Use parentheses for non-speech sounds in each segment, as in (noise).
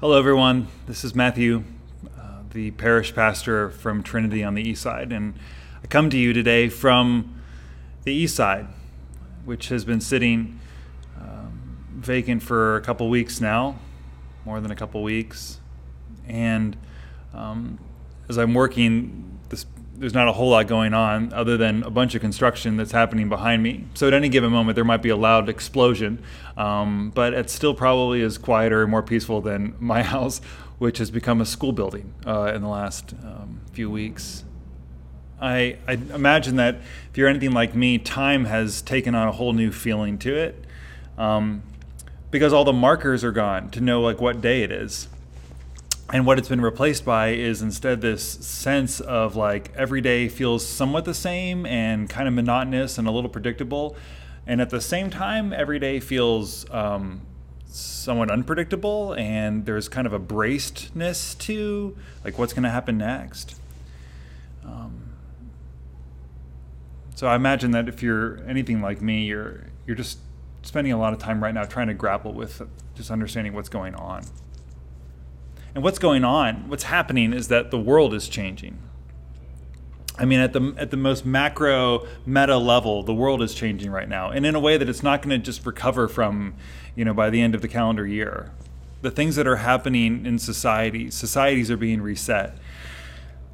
Hello, everyone. This is Matthew, uh, the parish pastor from Trinity on the East Side, and I come to you today from the East Side, which has been sitting um, vacant for a couple weeks now, more than a couple weeks. And um, as I'm working there's not a whole lot going on other than a bunch of construction that's happening behind me. So at any given moment, there might be a loud explosion, um, but it still probably is quieter and more peaceful than (laughs) my house, which has become a school building uh, in the last um, few weeks. I, I imagine that if you're anything like me, time has taken on a whole new feeling to it, um, because all the markers are gone to know like what day it is and what it's been replaced by is instead this sense of like every day feels somewhat the same and kind of monotonous and a little predictable. And at the same time every day feels um, somewhat unpredictable and there's kind of a bracedness to like what's going to happen next. Um, so i imagine that if you're anything like me you're you're just spending a lot of time right now trying to grapple with just understanding what's going on and what's going on, what's happening is that the world is changing. I mean, at the at the most macro meta level, the world is changing right now, and in a way that it's not going to just recover from, you know, by the end of the calendar year. The things that are happening in society, societies are being reset.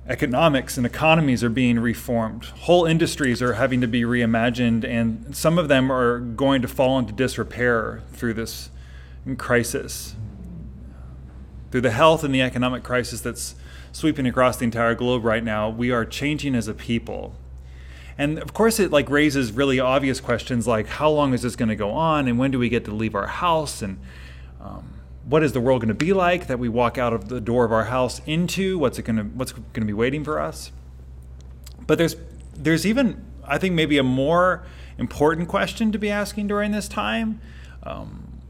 Economics and economies are being reformed. Whole industries are having to be reimagined, and some of them are going to fall into disrepair through this crisis through the health and the economic crisis that's sweeping across the entire globe right now, we are changing as a people. And of course, it like raises really obvious questions like how long is this going to go on, and when do we get to leave our house, and um, what is the world going to be like that we walk out of the door of our house into? What's it going to What's going to be waiting for us? But there's there's even I think maybe a more important question to be asking during this time. Um,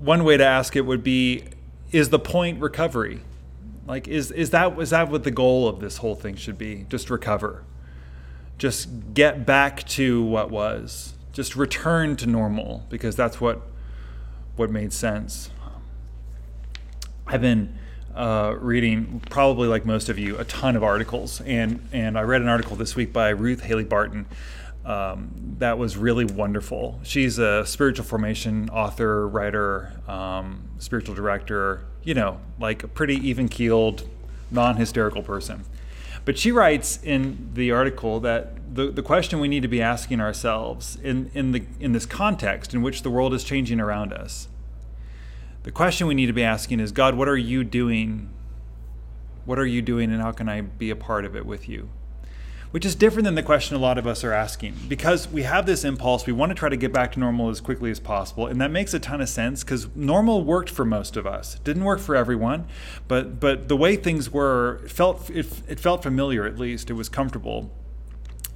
one way to ask it would be is the point recovery? Like is is that is that what the goal of this whole thing should be? Just recover. Just get back to what was. Just return to normal because that's what what made sense. I've been uh, reading, probably like most of you, a ton of articles, and and I read an article this week by Ruth Haley Barton um, that was really wonderful. She's a spiritual formation author, writer, um, spiritual director, you know, like a pretty even keeled, non hysterical person. But she writes in the article that the, the question we need to be asking ourselves in, in, the, in this context in which the world is changing around us, the question we need to be asking is God, what are you doing? What are you doing, and how can I be a part of it with you? Which is different than the question a lot of us are asking. Because we have this impulse, we want to try to get back to normal as quickly as possible, and that makes a ton of sense because normal worked for most of us. It didn't work for everyone, but but the way things were felt it, it felt familiar at least. It was comfortable.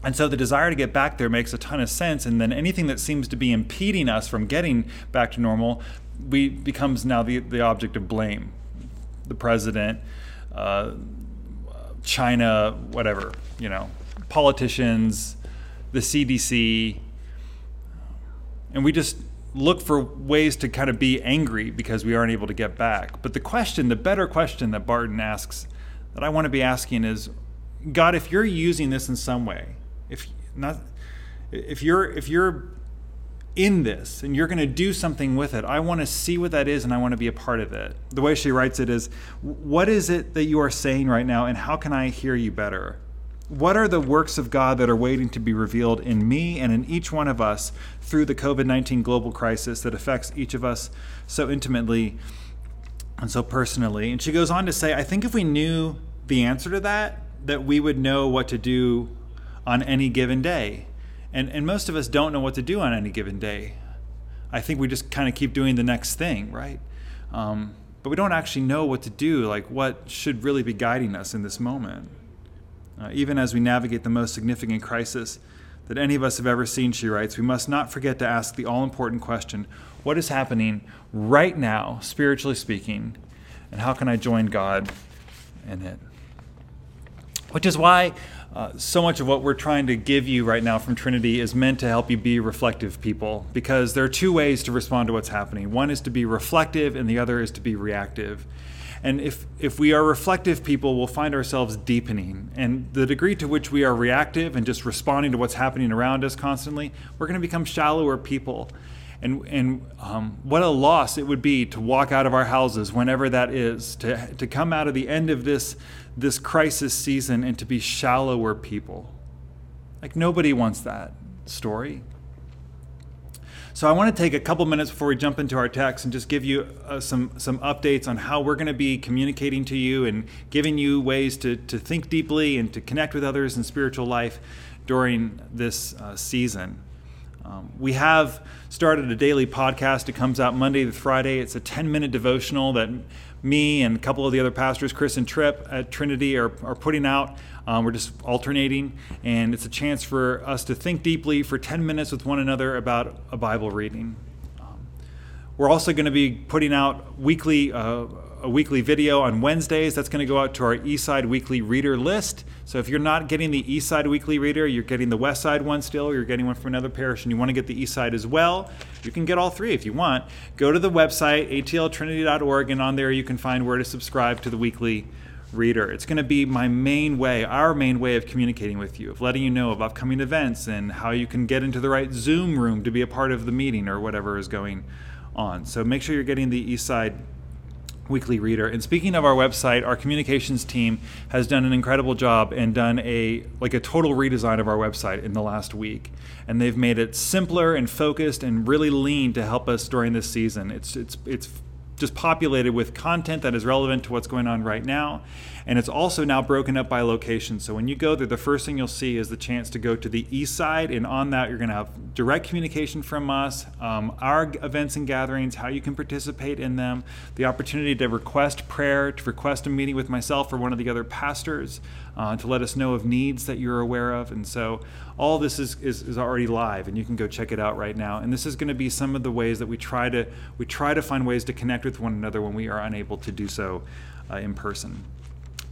And so the desire to get back there makes a ton of sense. And then anything that seems to be impeding us from getting back to normal, we becomes now the, the object of blame. The president, uh, China, whatever, you know, politicians, the CDC, and we just look for ways to kind of be angry because we aren't able to get back. But the question, the better question that Barton asks, that I want to be asking is, God, if you're using this in some way, if not, if you're if you're in this and you're going to do something with it, I want to see what that is and I want to be a part of it. The way she writes it is, what is it that you are saying right now, and how can I hear you better? What are the works of God that are waiting to be revealed in me and in each one of us through the COVID 19 global crisis that affects each of us so intimately and so personally? And she goes on to say, I think if we knew the answer to that, that we would know what to do on any given day. And, and most of us don't know what to do on any given day. I think we just kind of keep doing the next thing, right? Um, but we don't actually know what to do, like what should really be guiding us in this moment uh, even as we navigate the most significant crisis that any of us have ever seen, she writes, we must not forget to ask the all important question what is happening right now, spiritually speaking, and how can I join God in it? which is why uh, so much of what we're trying to give you right now from Trinity is meant to help you be reflective people because there are two ways to respond to what's happening. One is to be reflective, and the other is to be reactive. And if, if we are reflective people, we'll find ourselves deepening. And the degree to which we are reactive and just responding to what's happening around us constantly, we're going to become shallower people. And, and um, what a loss it would be to walk out of our houses whenever that is, to, to come out of the end of this, this crisis season and to be shallower people. Like nobody wants that story. So I want to take a couple minutes before we jump into our text and just give you uh, some some updates on how we're going to be communicating to you and giving you ways to to think deeply and to connect with others in spiritual life during this uh, season. Um, we have started a daily podcast. It comes out Monday to Friday. It's a 10 minute devotional that me and a couple of the other pastors, Chris and Trip at Trinity, are, are putting out. Um, we're just alternating, and it's a chance for us to think deeply for 10 minutes with one another about a Bible reading. Um, we're also going to be putting out weekly. Uh, a weekly video on Wednesdays. That's going to go out to our Eastside Weekly Reader list. So if you're not getting the Eastside Weekly Reader, you're getting the Westside one still, or you're getting one from another parish, and you want to get the Eastside as well, you can get all three if you want. Go to the website, atltrinity.org, and on there you can find where to subscribe to the weekly reader. It's going to be my main way, our main way of communicating with you, of letting you know of upcoming events and how you can get into the right Zoom room to be a part of the meeting or whatever is going on. So make sure you're getting the Eastside weekly reader. And speaking of our website our communications team has done an incredible job and done a like a total redesign of our website in the last week. And they've made it simpler and focused and really lean to help us during this season. It's it's it's just populated with content that is relevant to what's going on right now and it's also now broken up by location. So when you go there, the first thing you'll see is the chance to go to the east side. And on that, you're going to have direct communication from us, um, our events and gatherings, how you can participate in them, the opportunity to request prayer, to request a meeting with myself or one of the other pastors, uh, to let us know of needs that you're aware of. And so all this is, is, is already live and you can go check it out right now. And this is going to be some of the ways that we try to, we try to find ways to connect with one another when we are unable to do so uh, in person.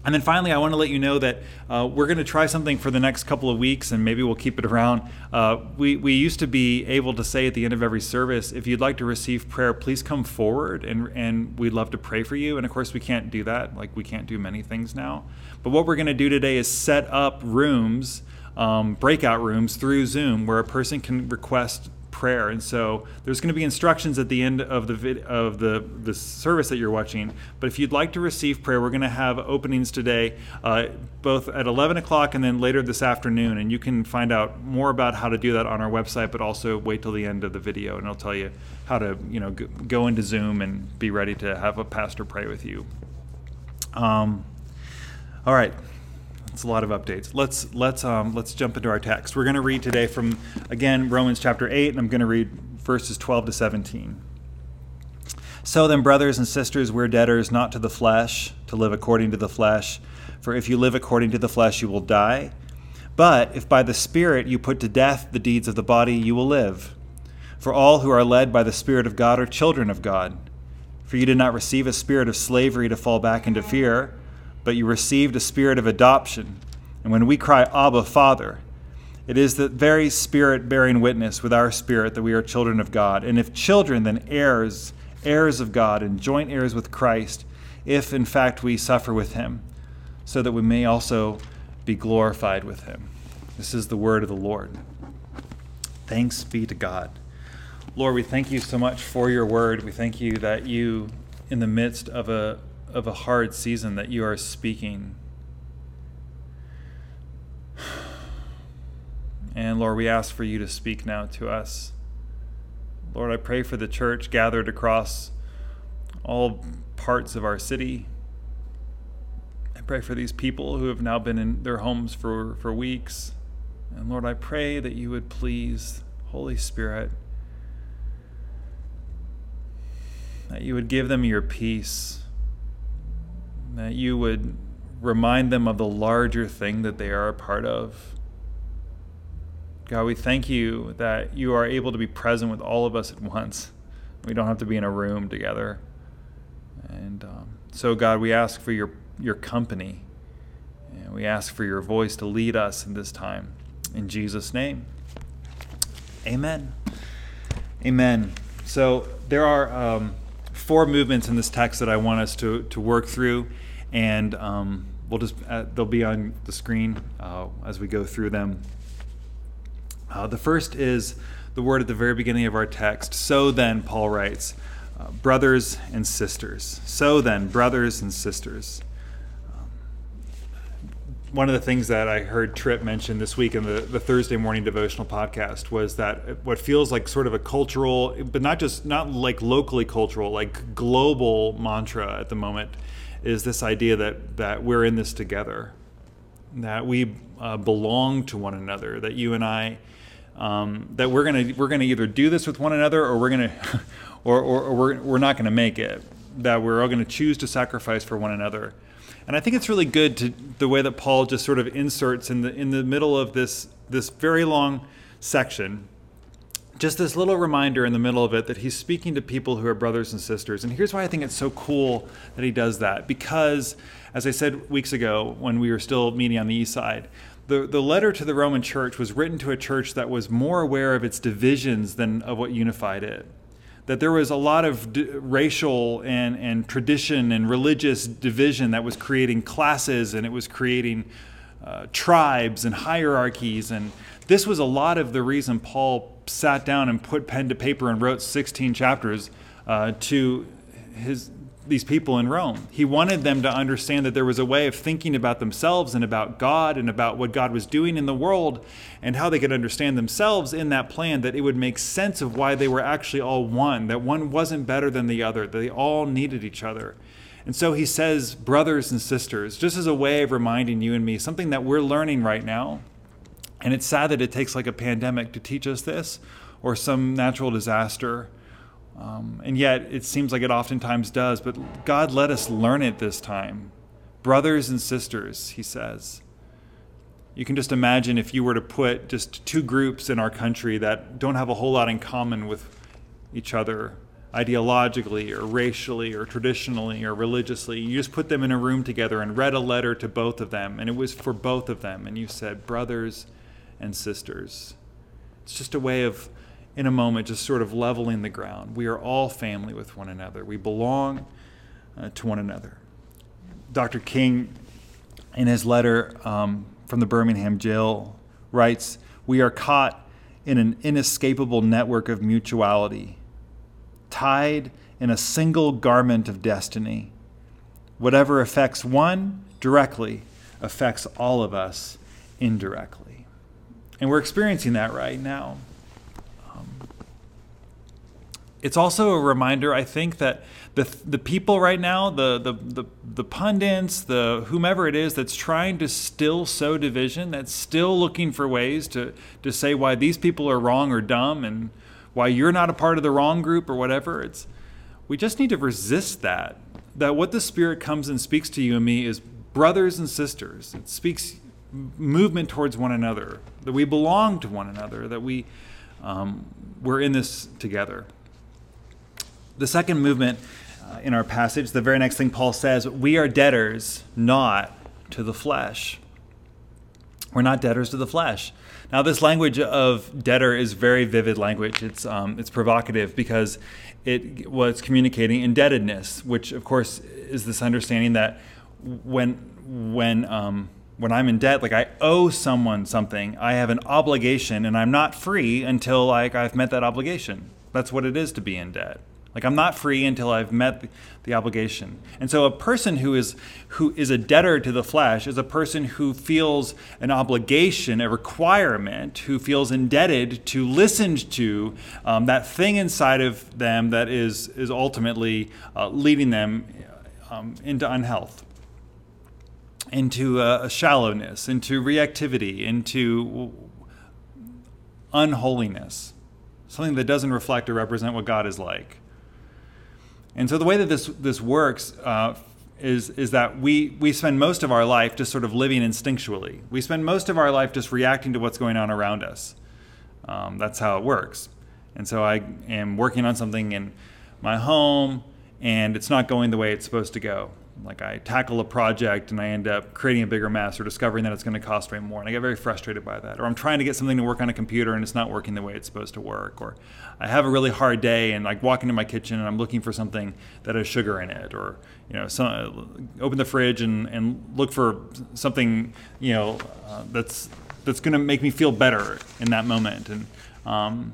And then finally, I want to let you know that uh, we're going to try something for the next couple of weeks, and maybe we'll keep it around. Uh, we, we used to be able to say at the end of every service, if you'd like to receive prayer, please come forward, and, and we'd love to pray for you. And of course, we can't do that. Like, we can't do many things now. But what we're going to do today is set up rooms, um, breakout rooms through Zoom, where a person can request prayer. And so there's going to be instructions at the end of the vid- of the the service that you're watching. But if you'd like to receive prayer, we're going to have openings today, uh, both at 11 o'clock and then later this afternoon. And you can find out more about how to do that on our website. But also wait till the end of the video, and it'll tell you how to you know go into Zoom and be ready to have a pastor pray with you. Um, all right. It's a lot of updates. Let's let's um, let's jump into our text. We're going to read today from again Romans chapter eight, and I'm going to read verses 12 to 17. So then, brothers and sisters, we're debtors not to the flesh, to live according to the flesh. For if you live according to the flesh, you will die. But if by the Spirit you put to death the deeds of the body, you will live. For all who are led by the Spirit of God are children of God. For you did not receive a spirit of slavery to fall back into fear but you received a spirit of adoption. And when we cry, Abba, Father, it is the very Spirit bearing witness with our spirit that we are children of God. And if children, then heirs, heirs of God, and joint heirs with Christ, if in fact we suffer with him, so that we may also be glorified with him. This is the word of the Lord. Thanks be to God. Lord, we thank you so much for your word. We thank you that you, in the midst of a of a hard season that you are speaking. And Lord, we ask for you to speak now to us. Lord, I pray for the church gathered across all parts of our city. I pray for these people who have now been in their homes for, for weeks. And Lord, I pray that you would please, Holy Spirit, that you would give them your peace that you would remind them of the larger thing that they are a part of. God, we thank you that you are able to be present with all of us at once. We don't have to be in a room together. And um, so, God, we ask for your, your company. And we ask for your voice to lead us in this time. In Jesus' name, amen. Amen. So there are um, four movements in this text that I want us to, to work through, and um, we'll just uh, they'll be on the screen uh, as we go through them. Uh, the first is the word at the very beginning of our text. So then, Paul writes, uh, brothers and sisters. So then, brothers and sisters one of the things that I heard Tripp mention this week in the, the Thursday morning devotional podcast was that what feels like sort of a cultural, but not just not like locally cultural, like global mantra at the moment is this idea that that we're in this together, that we uh, belong to one another, that you and I, um, that we're gonna we're gonna either do this with one another or we're gonna, (laughs) or, or, or we're we're not gonna make it. That we're all gonna choose to sacrifice for one another and I think it's really good to the way that Paul just sort of inserts in the in the middle of this this very long section just this little reminder in the middle of it that he's speaking to people who are brothers and sisters. And here's why I think it's so cool that he does that. Because, as I said weeks ago when we were still meeting on the east side, the, the letter to the Roman church was written to a church that was more aware of its divisions than of what unified it that there was a lot of d- racial and, and tradition and religious division that was creating classes and it was creating uh, tribes and hierarchies. And this was a lot of the reason Paul sat down and put pen to paper and wrote 16 chapters uh, to his these people in Rome. He wanted them to understand that there was a way of thinking about themselves and about God and about what God was doing in the world and how they could understand themselves in that plan, that it would make sense of why they were actually all one, that one wasn't better than the other, that they all needed each other. And so he says, brothers and sisters, just as a way of reminding you and me, something that we're learning right now. And it's sad that it takes like a pandemic to teach us this or some natural disaster um, and yet, it seems like it oftentimes does. But God let us learn it this time. Brothers and sisters, he says. You can just imagine if you were to put just two groups in our country that don't have a whole lot in common with each other ideologically or racially or traditionally or religiously. You just put them in a room together and read a letter to both of them, and it was for both of them. And you said, brothers and sisters. It's just a way of in a moment, just sort of leveling the ground. We are all family with one another, we belong uh, to one another. Dr. King, in his letter um, from the Birmingham jail, writes We are caught in an inescapable network of mutuality, tied in a single garment of destiny. Whatever affects one directly affects all of us indirectly. And we're experiencing that right now it's also a reminder, I think, that the the people right now, the the the, the pundits, the whomever it is that's trying to still sow division, that's still looking for ways to to say why these people are wrong or dumb and why you're not a part of the wrong group or whatever. It's we just need to resist that. That what the Spirit comes and speaks to you and me is brothers and sisters. It speaks movement towards one another. That we belong to one another. That we um, we're in this together. The second movement uh, in our passage, the very next thing Paul says, we are debtors not to the flesh. We're not debtors to the flesh. Now, this language of debtor is very vivid language. It's, um, it's provocative because it was communicating indebtedness, which, of course, is this understanding that when, when, um, when I'm in debt, like I owe someone something, I have an obligation, and I'm not free until like I've met that obligation. That's what it is to be in debt. Like I'm not free until I've met the, obligation. And so a person who is who is a debtor to the flesh is a person who feels an obligation, a requirement, who feels indebted to listen to um, that thing inside of them that is is ultimately uh, leading them um, into unhealth, into a shallowness, into reactivity, into unholiness, something that doesn't reflect or represent what God is like. And so the way that this this works uh, is is that we we spend most of our life just sort of living instinctually. We spend most of our life just reacting to what's going on around us. Um, that's how it works. And so I am working on something in my home, and it's not going the way it's supposed to go. Like I tackle a project and I end up creating a bigger mess or discovering that it's going to cost way more, and I get very frustrated by that. Or I'm trying to get something to work on a computer and it's not working the way it's supposed to work. Or I have a really hard day and like walk into my kitchen and I'm looking for something that has sugar in it, or you know, some, open the fridge and, and look for something you know uh, that's that's going to make me feel better in that moment. And um,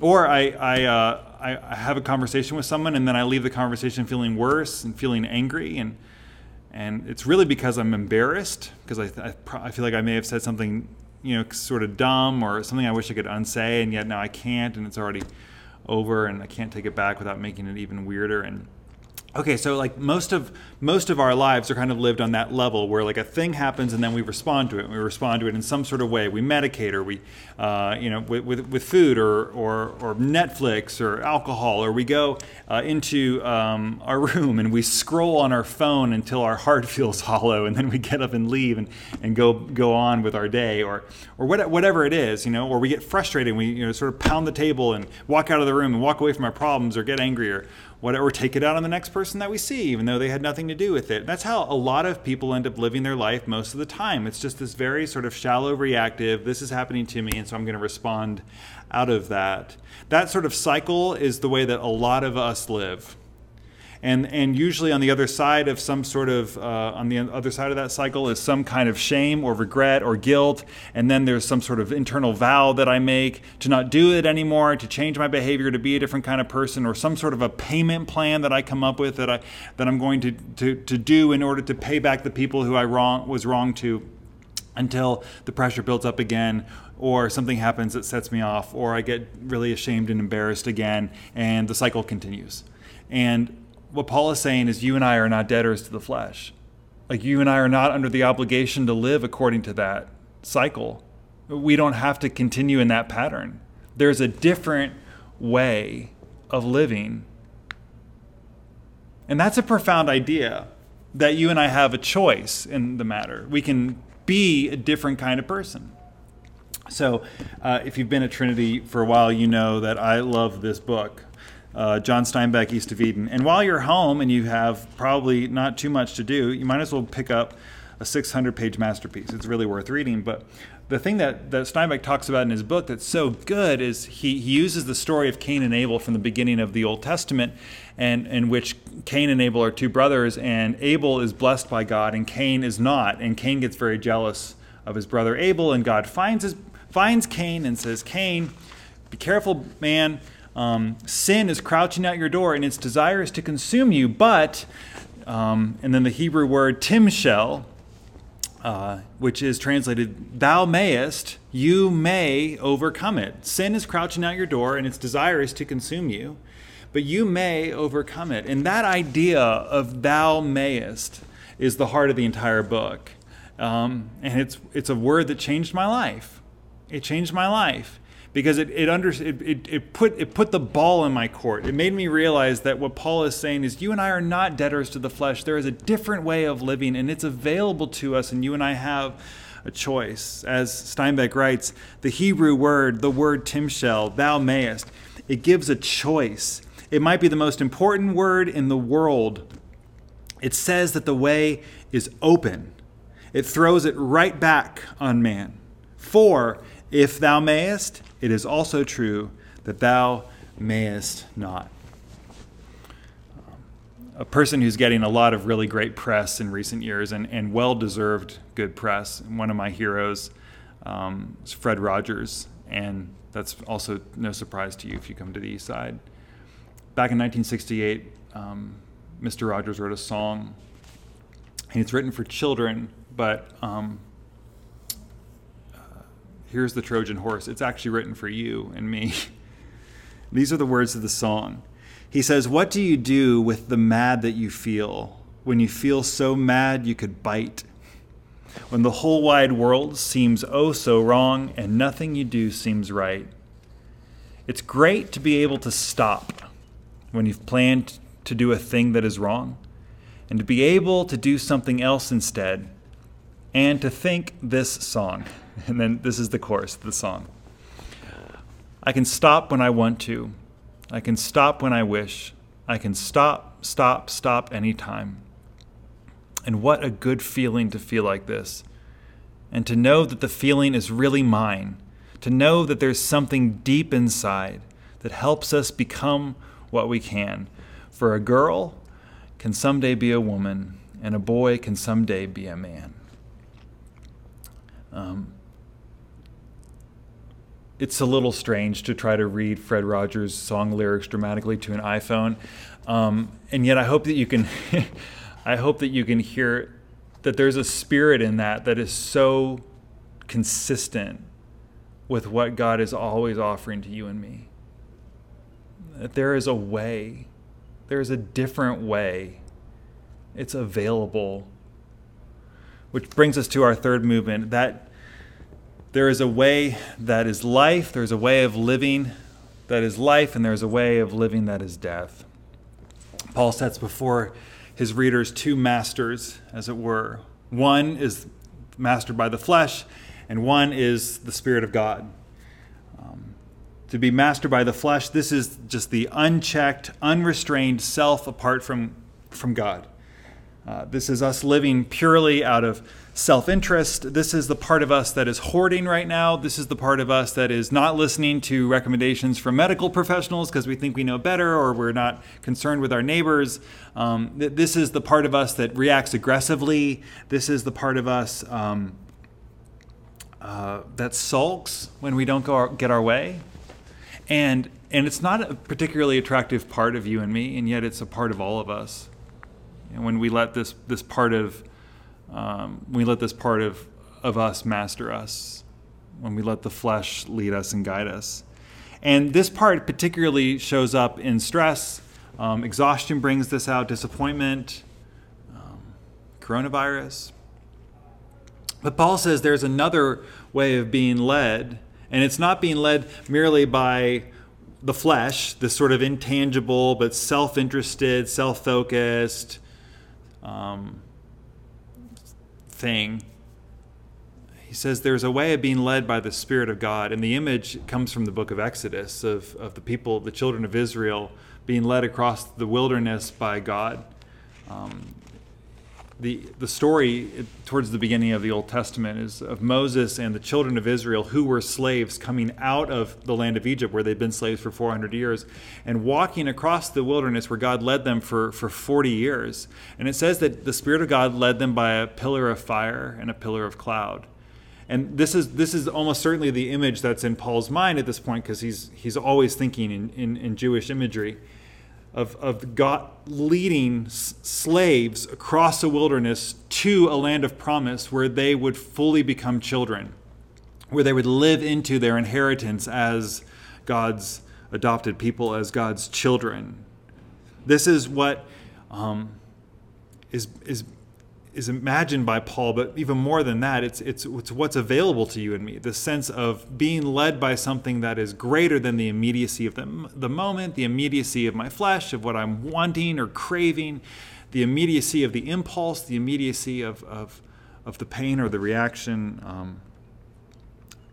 or I I, uh, I, I have a conversation with someone and then I leave the conversation feeling worse and feeling angry and and it's really because I'm embarrassed because I, I, I feel like I may have said something you know sort of dumb or something I wish I could unsay and yet now I can't and it's already over and I can't take it back without making it even weirder. And okay so like most of most of our lives are kind of lived on that level where like a thing happens and then we respond to it. We respond to it in some sort of way. We medicate or we uh, you know with, with, with, food or, or or netflix or alcohol or we go uh, into um, our (laughs) room and we scroll on our phone until our heart (laughs) feels hollow and then we get up and leave and, and go go on with our day or or what, whatever it is you know or we get frustrated and we you know sort of pound the table and walk out of the room and walk away from our problems or get angry or whatever, take it out on the next person that we see, even though they had nothing to do with it. That's how a lot of people end up living their life most of the time. It's just this very sort of shallow reactive, this is happening to me, and so I'm going to respond out of that. That sort of cycle is the way that a lot of us live and and usually on the other side of some sort of uh, on the other side of that cycle is some kind of shame or regret or guilt. And then there's some sort of internal vow that i make to not do it anymore to change my behavior to be a different kind of person or some sort of a payment plan that i come up with that i that i'm going to to, to do in order to pay back the people who i wrong was wrong to until the pressure builds up again or something happens that sets me off or i get really ashamed and embarrassed again and the cycle continues. And what Paul is saying is you and I are not debtors to the flesh. Like you and I are not under the obligation to live according to that cycle. We don't have to continue in that pattern. There's a different way of living. And that's a profound idea that you and I have a choice in the matter. We can be a different kind of person. So, uh, if you've been at Trinity for a while, you know that I love this book uh, John Steinbeck, East of Eden. And while you're home and you have probably not too much to do, you might as well pick up a 600 page masterpiece. It's really worth reading. But the thing that, that Steinbeck talks about in his book that's so good is he, he uses the story of Cain and Abel from the beginning of the Old Testament, and in which Cain and Abel are two brothers, and Abel is blessed by God, and Cain is not. And Cain gets very jealous of his brother Abel, and God finds, his, finds Cain and says, Cain, be careful, man um, sin is crouching at your door and its desire is to consume you, but, um, and then the Hebrew word timshel, uh, which is translated, thou mayest, you may overcome it. Sin is crouching at your door and its desire is to consume you, but you may overcome it. And that idea of thou mayest is the heart of the entire book. Um, and it's, it's a word that changed my life. It changed my life because it it, under, it, it, it, put it put the ball in my court. It made me realize that what Paul is saying is you and I are not debtors to the flesh. There is a different way of living, and it's available to us, and you and I have a choice. As Steinbeck writes, the Hebrew word, the word timshel, thou mayest, it gives a choice. It might be the most important word in the world. It says that the way is open. It throws it right back on man. For if thou mayest, it is also true that thou mayest not. A person who's getting a lot of really great press in recent years and, and well deserved good press, one of my heroes um, is Fred Rogers, and that's also no surprise to you if you come to the East Side. Back in 1968, um, Mr. Rogers wrote a song, and it's written for children, but um, Here's the Trojan horse. It's actually written for you and me. (laughs) These are the words of the song. He says, What do you do with the mad that you feel when you feel so mad you could bite? When the whole wide world seems oh so wrong and nothing you do seems right. It's great to be able to stop when you've planned to do a thing that is wrong and to be able to do something else instead and to think this song. (laughs) And then this is the chorus of the song. I can stop when I want to. I can stop when I wish. I can stop, stop, stop anytime. And what a good feeling to feel like this. And to know that the feeling is really mine. To know that there's something deep inside that helps us become what we can. For a girl can someday be a woman, and a boy can someday be a man. Um, it's a little strange to try to read Fred Rogers' song lyrics dramatically to an iPhone, um, and yet I hope that you can, (laughs) I hope that you can hear that there's a spirit in that that is so consistent with what God is always offering to you and me. That there is a way, there is a different way. It's available. Which brings us to our third movement that there is a way that is life, there's a way of living that is life, and there's a way of living that is death. Paul sets before his readers two masters, as it were. One is mastered by the flesh, and one is the Spirit of God. Um, to be mastered by the flesh, this is just the unchecked, unrestrained self apart from, from God. Uh, this is us living purely out of self interest. This is the part of us that is hoarding right now. This is the part of us that is not listening to recommendations from medical professionals because we think we know better or we're not concerned with our neighbors. Um, this is the part of us that reacts aggressively. This is the part of us um, uh, that sulks when we don't our, get our way. And, and it's not a particularly attractive part of you and me, and yet it's a part of all of us. And when we let this, this part of um, we let this part of, of us master us, when we let the flesh lead us and guide us. And this part particularly shows up in stress. Um, exhaustion brings this out, disappointment, um, coronavirus. But Paul says there's another way of being led, and it's not being led merely by the flesh, this sort of intangible but self interested, self focused, um, thing. He says there's a way of being led by the Spirit of God. And the image comes from the book of Exodus of, of the people, the children of Israel, being led across the wilderness by God. Um, the, the story towards the beginning of the Old Testament is of Moses and the children of Israel who were slaves coming out of the land of Egypt where they'd been slaves for 400 years and walking across the wilderness where God led them for, for 40 years. And it says that the Spirit of God led them by a pillar of fire and a pillar of cloud. And this is, this is almost certainly the image that's in Paul's mind at this point because he's, he's always thinking in, in, in Jewish imagery of, of God leading s- slaves across a wilderness to a land of promise where they would fully become children, where they would live into their inheritance as God's adopted people, as God's children. This is what um, is is is imagined by Paul, but even more than that, it's, it's, it's what's available to you and me. The sense of being led by something that is greater than the immediacy of the, the moment, the immediacy of my flesh, of what I'm wanting or craving, the immediacy of the impulse, the immediacy of, of, of the pain or the reaction. Um,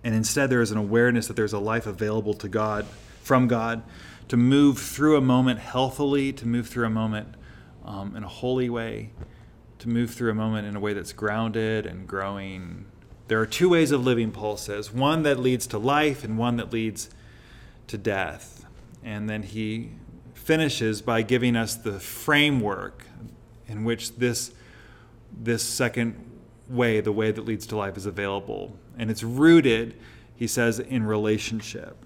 and instead, there is an awareness that there's a life available to God, from God, to move through a moment healthily, to move through a moment um, in a holy way to move through a moment in a way that's grounded and growing. There are two ways of living, Paul says one that leads to life and one that leads to death. And then he finishes by giving us the framework in which this, this second way, the way that leads to life, is available. And it's rooted, he says, in relationship.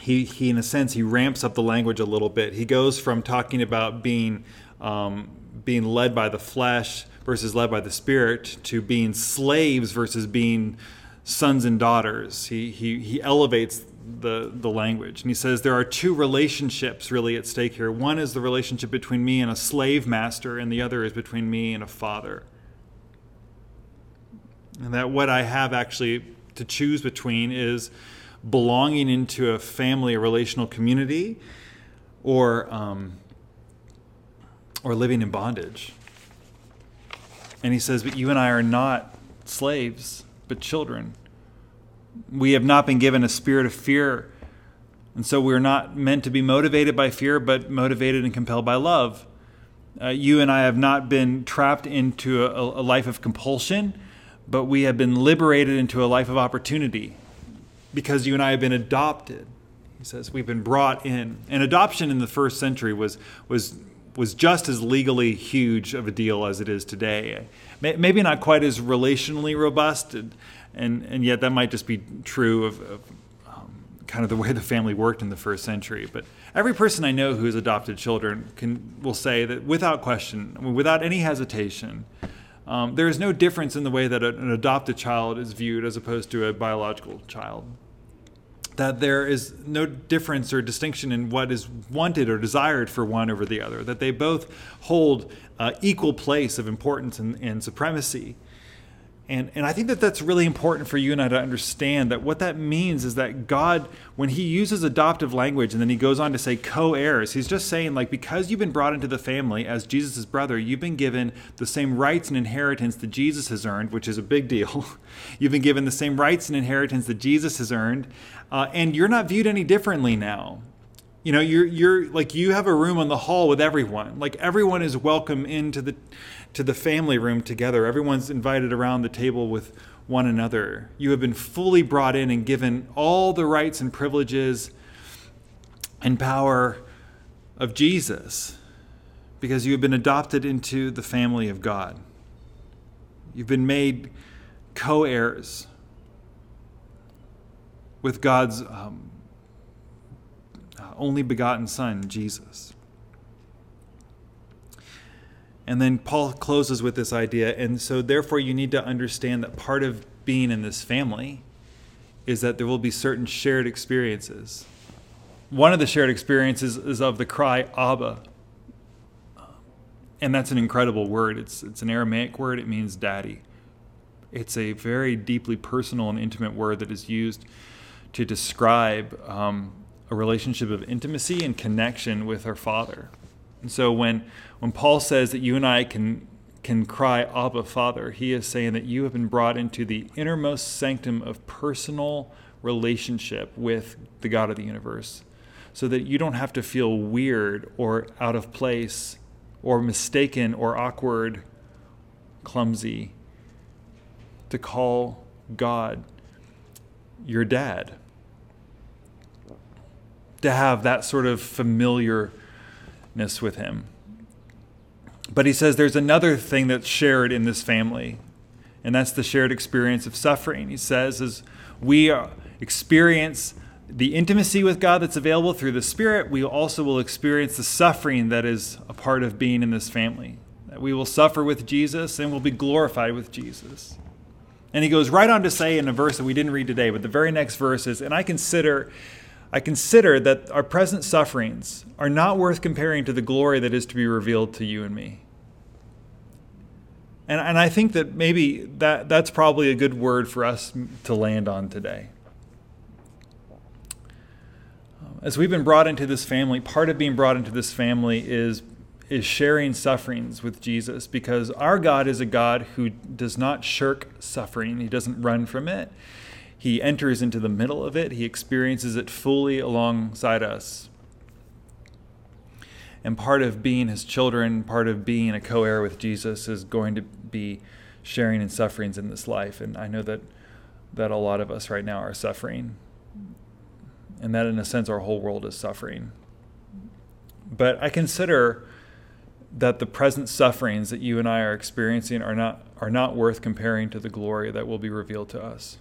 He, he, in a sense, he ramps up the language a little bit. He goes from talking about being um, being led by the flesh versus led by the spirit to being slaves versus being sons and daughters. He, he, he elevates the, the language. And he says there are two relationships really at stake here. One is the relationship between me and a slave master, and the other is between me and a father. And that what I have actually to choose between is belonging into a family, a relational community, or um, or living in bondage. And he says, But you and I are not slaves, but children. We have not been given a spirit of fear, And so we're not meant to be motivated by fear, but motivated and compelled by love. Uh, you and I have not been trapped into a, a life of compulsion, but we have been liberated into a life of opportunity because you and I have been adopted. He says we've been brought in. And adoption in the first century was, was, was just as legally huge of a deal as it is today. Maybe not quite as relationally robust, and, and, and yet that might just be true of, of um, kind of the way the family worked in the first century. But every person I know who has adopted children can, will say that without question, without any hesitation, um, there is no difference in the way that an adopted child is viewed as opposed to a biological child that there is no difference or distinction in what is wanted or desired for one over the other, that they both hold uh, equal place of importance and, and supremacy. And, and I think that that's really important for you and I to understand that what that means is that God, when He uses adoptive language and then He goes on to say co heirs, He's just saying, like, because you've been brought into the family as Jesus' brother, you've been given the same rights and inheritance that Jesus has earned, which is a big deal. (laughs) you've been given the same rights and inheritance that Jesus has earned, uh, and you're not viewed any differently now you know you're you're like you have a room on the hall with everyone like everyone is welcome into the to the family room together. Everyone's invited around the table with one another. You have been fully brought in and given all the rights and privileges and power of Jesus because you have been adopted into the family of God. You've been made co heirs with God's um, only begotten Son, Jesus. And then Paul closes with this idea. And so, therefore, you need to understand that part of being in this family is that there will be certain shared experiences. One of the shared experiences is of the cry, Abba. And that's an incredible word. It's, it's an Aramaic word, it means daddy. It's a very deeply personal and intimate word that is used to describe um, a relationship of intimacy and connection with our Father. And so when when Paul says that you and I can can cry Abba Father, he is saying that you have been brought into the innermost sanctum of personal relationship with the God of the universe. So that you don't have to feel weird or out of place or mistaken or awkward, clumsy to call God your dad. To have that sort of familiar with him. But he says there's another thing that's shared in this family, and that's the shared experience of suffering. He says, as we experience the intimacy with God that's available through the Spirit, we also will experience the suffering that is a part of being in this family. That we will suffer with Jesus and will be glorified with Jesus. And he goes right on to say in a verse that we didn't read today, but the very next verse is, and I consider I consider that our present sufferings are not worth comparing to the glory that is to be revealed to you and me. And, and I think that maybe that, that's probably a good word for us to land on today. Um, as we've been brought into this family, part of being brought into this family is, is sharing sufferings with Jesus because our God is a God who does not shirk suffering, He doesn't run from it he enters into the middle of it, he experiences it fully alongside us. And part of being his children, part of being a co heir with Jesus is going to be sharing in sufferings in this life. And I know that, that a lot of us right now are suffering. And that, in a sense, our whole world is suffering. But I consider that the present sufferings that you and I are experiencing are not, are not worth comparing to the glory that will be revealed to us.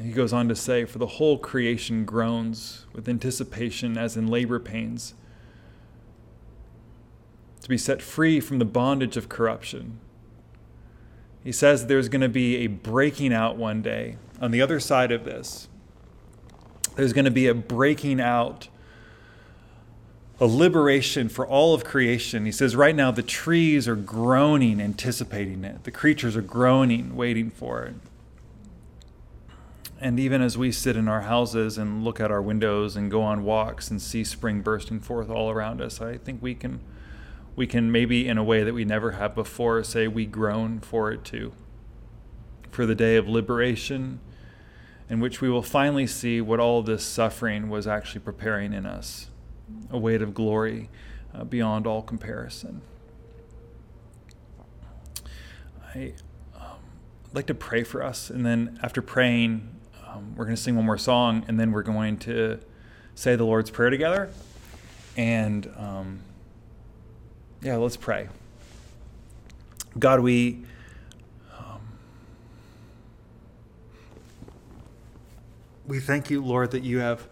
He goes on to say, For the whole creation groans with anticipation as in labor pains, to be set free from the bondage of corruption. He says there's going to be a breaking out one day. On the other side of this, there's going to be a breaking out, a liberation for all of creation. He says right now the trees are groaning, anticipating it, the creatures are groaning, waiting for it. And even as we sit in our houses and look out our windows and go on walks and see spring bursting forth all around us, I think we can we can maybe in a way that we never have before say we groan for it too. For the day of liberation in which we will finally see what all this suffering was actually preparing in us a weight of glory uh, beyond all comparison. I um, like to pray for us, and then after praying, um, we're going to sing one more song, and then we're going to say the Lord's Prayer together. And um, yeah, let's pray. God, we. Um, we thank you, Lord, that you have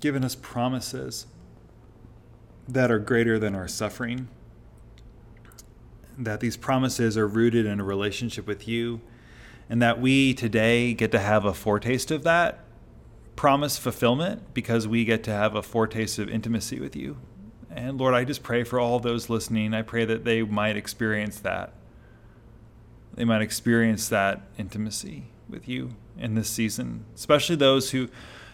given us promises that are greater than our suffering that these promises are rooted in a relationship with you, and that we today get to have a foretaste of that promise fulfillment because we get to have a foretaste of intimacy with you. And Lord, I just pray for all those listening. I pray that they might experience that. They might experience that intimacy with you in this season, especially those who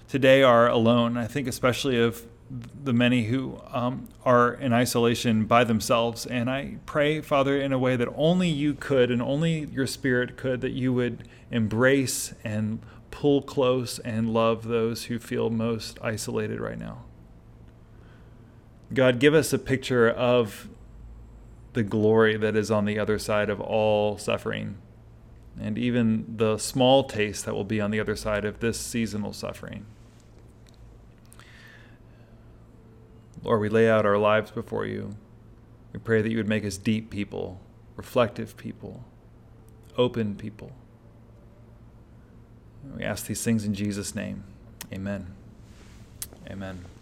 today are alone. I think, especially of the many who um, are in isolation by themselves. And I pray, Father, in a way that only you could and only your Spirit could, that you would embrace and pull close and love those who feel most isolated right now. God, give us a picture of the glory that is on the other side of all suffering, and even the small taste that will be on the other side of this seasonal suffering. Lord, we lay out our lives before you. We pray that you would make us deep people, reflective people, open people. We ask these things in Jesus' name. Amen. Amen.